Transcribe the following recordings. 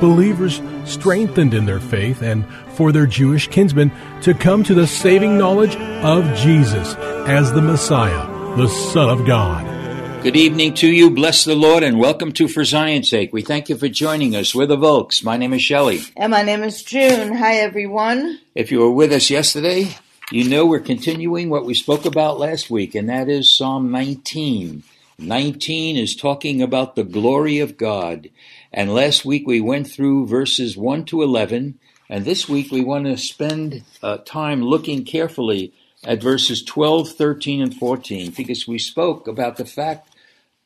Believers strengthened in their faith and for their Jewish kinsmen to come to the saving knowledge of Jesus as the Messiah, the Son of God. Good evening to you. Bless the Lord and welcome to For Zion's Sake. We thank you for joining us. We're the Volks. My name is Shelley. And my name is June. Hi, everyone. If you were with us yesterday, you know we're continuing what we spoke about last week, and that is Psalm 19. 19 is talking about the glory of God. And last week we went through verses 1 to 11. And this week we want to spend uh, time looking carefully at verses 12, 13, and 14 because we spoke about the fact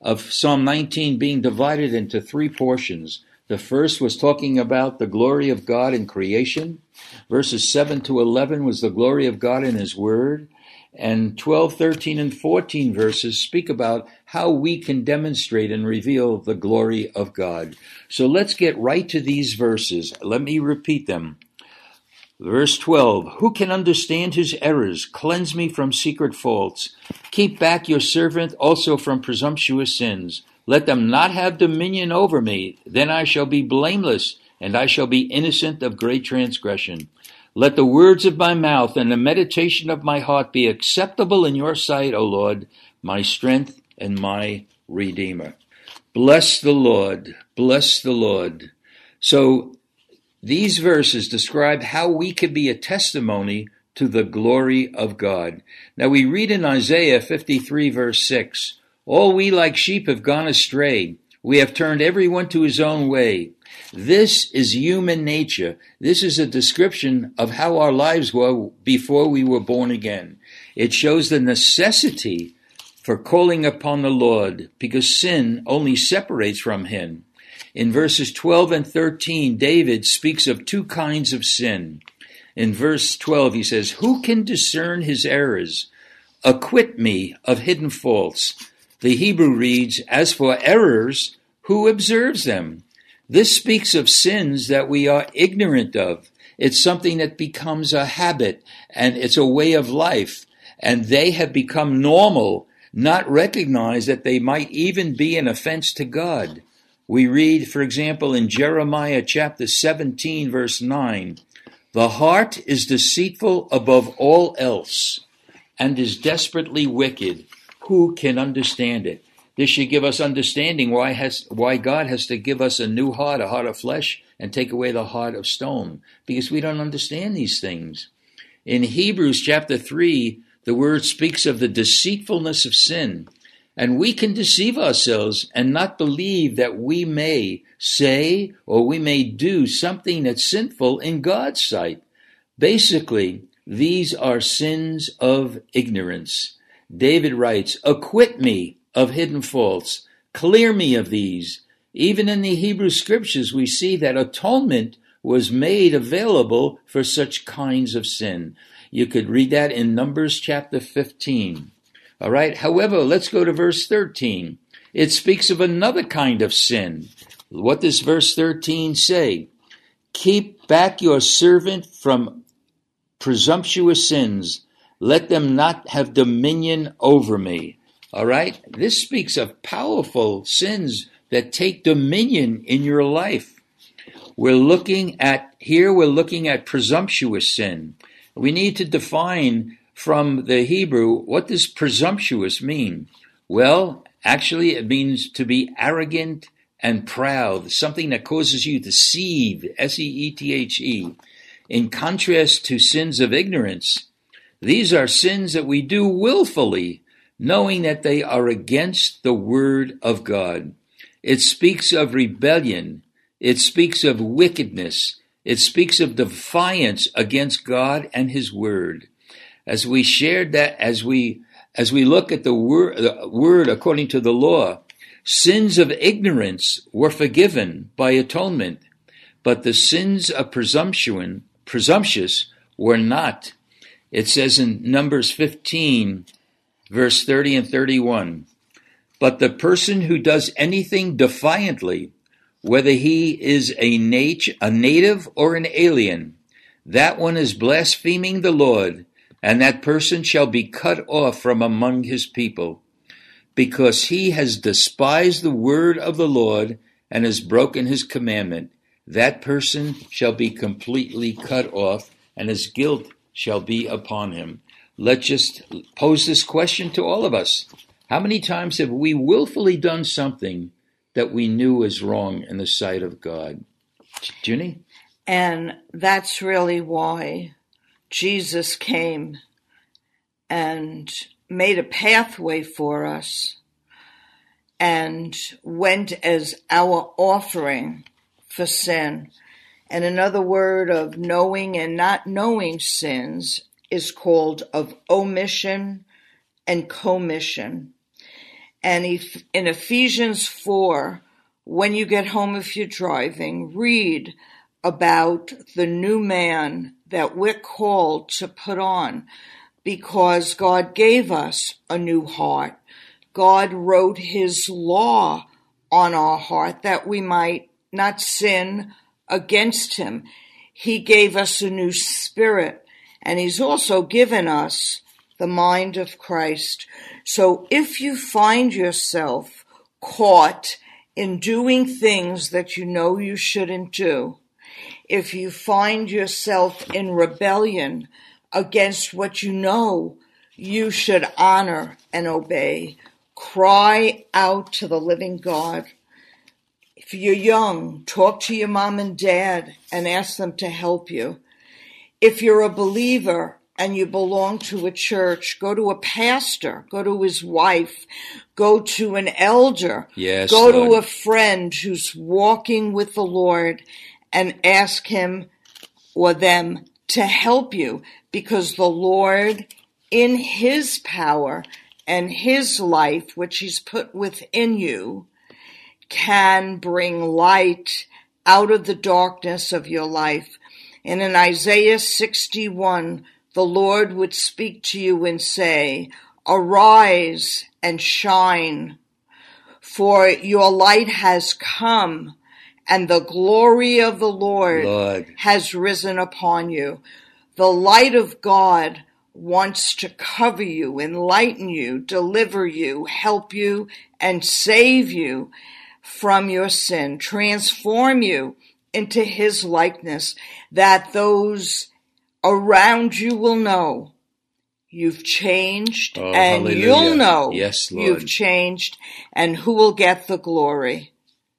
of Psalm 19 being divided into three portions. The first was talking about the glory of God in creation. Verses 7 to 11 was the glory of God in His Word. And 12, 13, and 14 verses speak about how we can demonstrate and reveal the glory of God. So let's get right to these verses. Let me repeat them. Verse 12 Who can understand his errors? Cleanse me from secret faults. Keep back your servant also from presumptuous sins. Let them not have dominion over me. Then I shall be blameless, and I shall be innocent of great transgression. Let the words of my mouth and the meditation of my heart be acceptable in your sight, O Lord, my strength and my redeemer. Bless the Lord. Bless the Lord. So these verses describe how we can be a testimony to the glory of God. Now we read in Isaiah 53 verse 6, All we like sheep have gone astray. We have turned everyone to his own way. This is human nature. This is a description of how our lives were before we were born again. It shows the necessity for calling upon the Lord because sin only separates from him. In verses 12 and 13, David speaks of two kinds of sin. In verse 12, he says, Who can discern his errors? Acquit me of hidden faults. The Hebrew reads, As for errors, who observes them? This speaks of sins that we are ignorant of. It's something that becomes a habit and it's a way of life. And they have become normal, not recognize that they might even be an offense to God. We read, for example, in Jeremiah chapter 17, verse 9, the heart is deceitful above all else and is desperately wicked. Who can understand it? This should give us understanding why has why God has to give us a new heart, a heart of flesh, and take away the heart of stone, because we don't understand these things. In Hebrews chapter 3, the word speaks of the deceitfulness of sin. And we can deceive ourselves and not believe that we may say or we may do something that's sinful in God's sight. Basically, these are sins of ignorance. David writes, Acquit me of hidden faults, clear me of these. Even in the Hebrew scriptures, we see that atonement was made available for such kinds of sin. You could read that in Numbers chapter 15. All right. However, let's go to verse 13. It speaks of another kind of sin. What does verse 13 say? Keep back your servant from presumptuous sins. Let them not have dominion over me. All right. This speaks of powerful sins that take dominion in your life. We're looking at, here we're looking at presumptuous sin. We need to define from the Hebrew, what does presumptuous mean? Well, actually, it means to be arrogant and proud, something that causes you to seethe, S E E T H E. In contrast to sins of ignorance, these are sins that we do willfully, knowing that they are against the word of God. It speaks of rebellion. It speaks of wickedness. It speaks of defiance against God and his word. As we shared that, as we, as we look at the word, the word according to the law, sins of ignorance were forgiven by atonement, but the sins of presumption, presumptuous were not. It says in Numbers 15, verse 30 and 31, but the person who does anything defiantly, whether he is a, nat- a native or an alien, that one is blaspheming the Lord, and that person shall be cut off from among his people, because he has despised the word of the Lord and has broken his commandment. That person shall be completely cut off, and his guilt shall be upon him. Let's just pose this question to all of us. How many times have we willfully done something that we knew was wrong in the sight of God? Ginny? And that's really why Jesus came and made a pathway for us and went as our offering for sin. And another word of knowing and not knowing sins is called of omission and commission. And in Ephesians 4, when you get home if you're driving, read about the new man that we're called to put on because God gave us a new heart. God wrote his law on our heart that we might not sin against him. He gave us a new spirit and he's also given us the mind of Christ. So if you find yourself caught in doing things that you know you shouldn't do, if you find yourself in rebellion against what you know you should honor and obey, cry out to the living God. If you're young, talk to your mom and dad and ask them to help you. If you're a believer and you belong to a church, go to a pastor, go to his wife, go to an elder, Yes, go to a friend who's walking with the Lord and ask him or them to help you because the Lord in his power and his life, which he's put within you, can bring light out of the darkness of your life. And in Isaiah 61, the Lord would speak to you and say, Arise and shine, for your light has come, and the glory of the Lord Lord. has risen upon you. The light of God wants to cover you, enlighten you, deliver you, help you, and save you from your sin, transform you into his likeness, that those around you will know you've changed Oh, and hallelujah. you'll know Yes, Lord. you've changed and who will get the glory.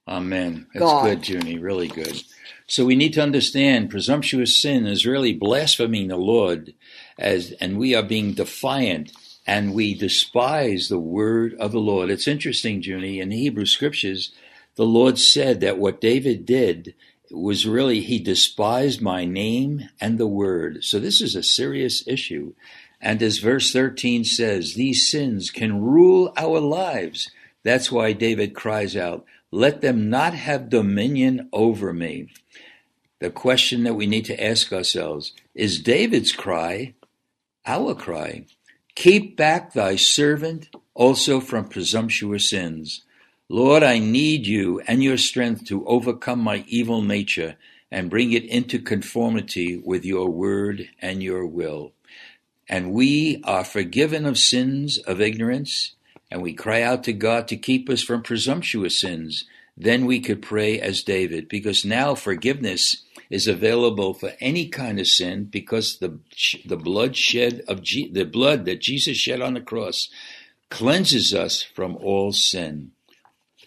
Amen. That's God. good, Junie. Really good. So we need to understand presumptuous sin is really blaspheming the Lord as and we are being defiant and we despise the word of the Lord. It's interesting, Junie, in the Hebrew scriptures, the Lord said that what David did was really he despised my name and the word. So this is a serious issue. And as verse 13 says, these sins can rule our lives. That's why David cries out, let them not have dominion over me. The question that we need to ask ourselves is David's cry our cry? Keep back thy servant also from presumptuous sins. Lord, I need you and your strength to overcome my evil nature and bring it into conformity with your word and your will. And we are forgiven of sins of ignorance, and we cry out to God to keep us from presumptuous sins. Then we could pray as David, because now forgiveness is available for any kind of sin, because the the blood shed of Je- the blood that Jesus shed on the cross cleanses us from all sin.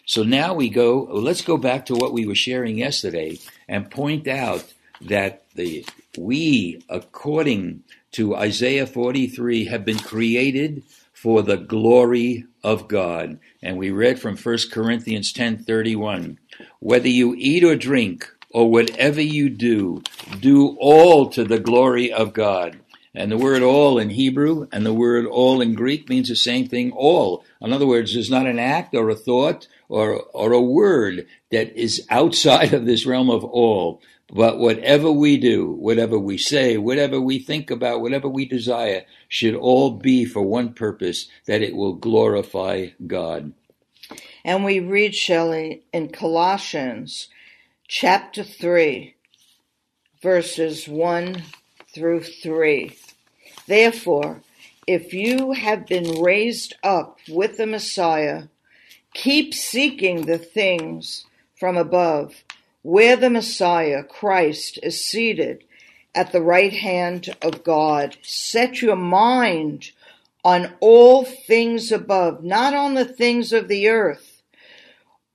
So now we go, let's go back to what we were sharing yesterday and point out that the we, according to Isaiah 43, have been created for the glory of God. And we read from 1 Corinthians 10:31, whether you eat or drink or whatever you do, do all to the glory of God. And the word all in Hebrew and the word all in Greek means the same thing, all. In other words, there's not an act or a thought or, or a word that is outside of this realm of all. But whatever we do, whatever we say, whatever we think about, whatever we desire, should all be for one purpose, that it will glorify God. And we read, Shelley, in Colossians chapter 3, verses 1 through 3. Therefore, if you have been raised up with the Messiah, keep seeking the things from above, where the Messiah, Christ, is seated at the right hand of God. Set your mind on all things above, not on the things of the earth.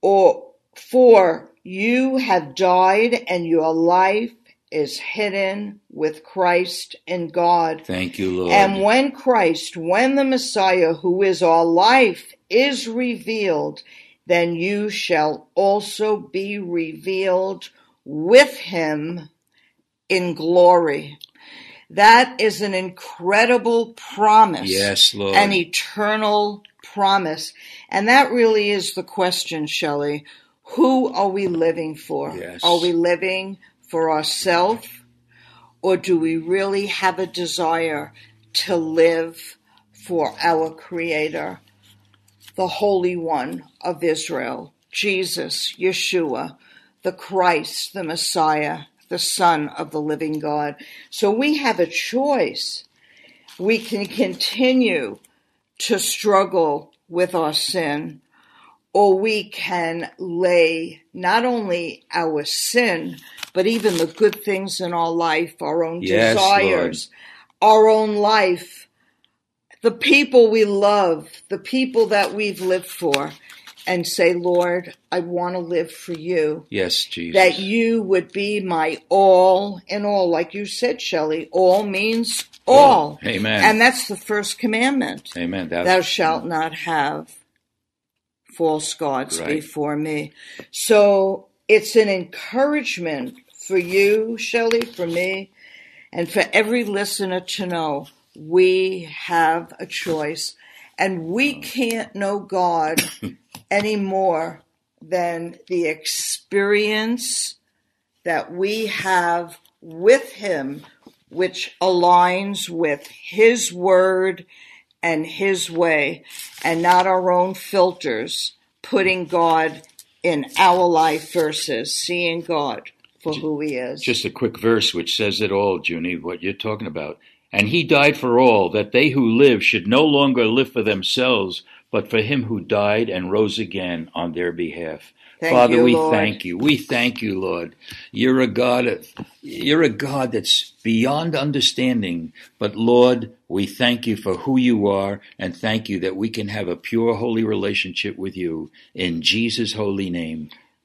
Or for you have died and your life is hidden with Christ in God. Thank you, Lord. And when Christ, when the Messiah, who is our life, is revealed, then you shall also be revealed with him in glory. That is an incredible promise. Yes, Lord. An eternal promise. And that really is the question, Shelley. Who are we living for? Yes. Are we living for ourselves? Or do we really have a desire to live for our Creator, the Holy One of Israel, Jesus, Yeshua, the Christ, the Messiah, the Son of the living God? So we have a choice. We can continue to struggle with our sin, or we can lay not only our sin, but even the good things in our life, our own Yes, desires, our own life, the people we love, the people that we've lived for, and say, Lord, I want to live for you. yes, Jesus. That you would be my all in all. Like you said, Shelley, all means all. Amen. And that's the first commandment. Amen. That- Thou shalt not have false gods Right. before me. So it's an encouragement for you, Shelley, for me, and for every listener to know we have a choice. And we can't know God any more than the experience that we have with Him, which aligns with His Word and His way, and not our own filters, putting God in our life versus seeing God for who He is. Just a quick verse which says it all, Junie, what you're talking about. And he died for all, that they who live should no longer live for themselves, but for him who died and rose again on their behalf. Thank Father, you, we Lord. thank you. We thank you, Lord. You're a God of, you're a God that's beyond understanding. But Lord, we thank you for who you are and thank you that we can have a pure, holy relationship with you. In Jesus' holy name.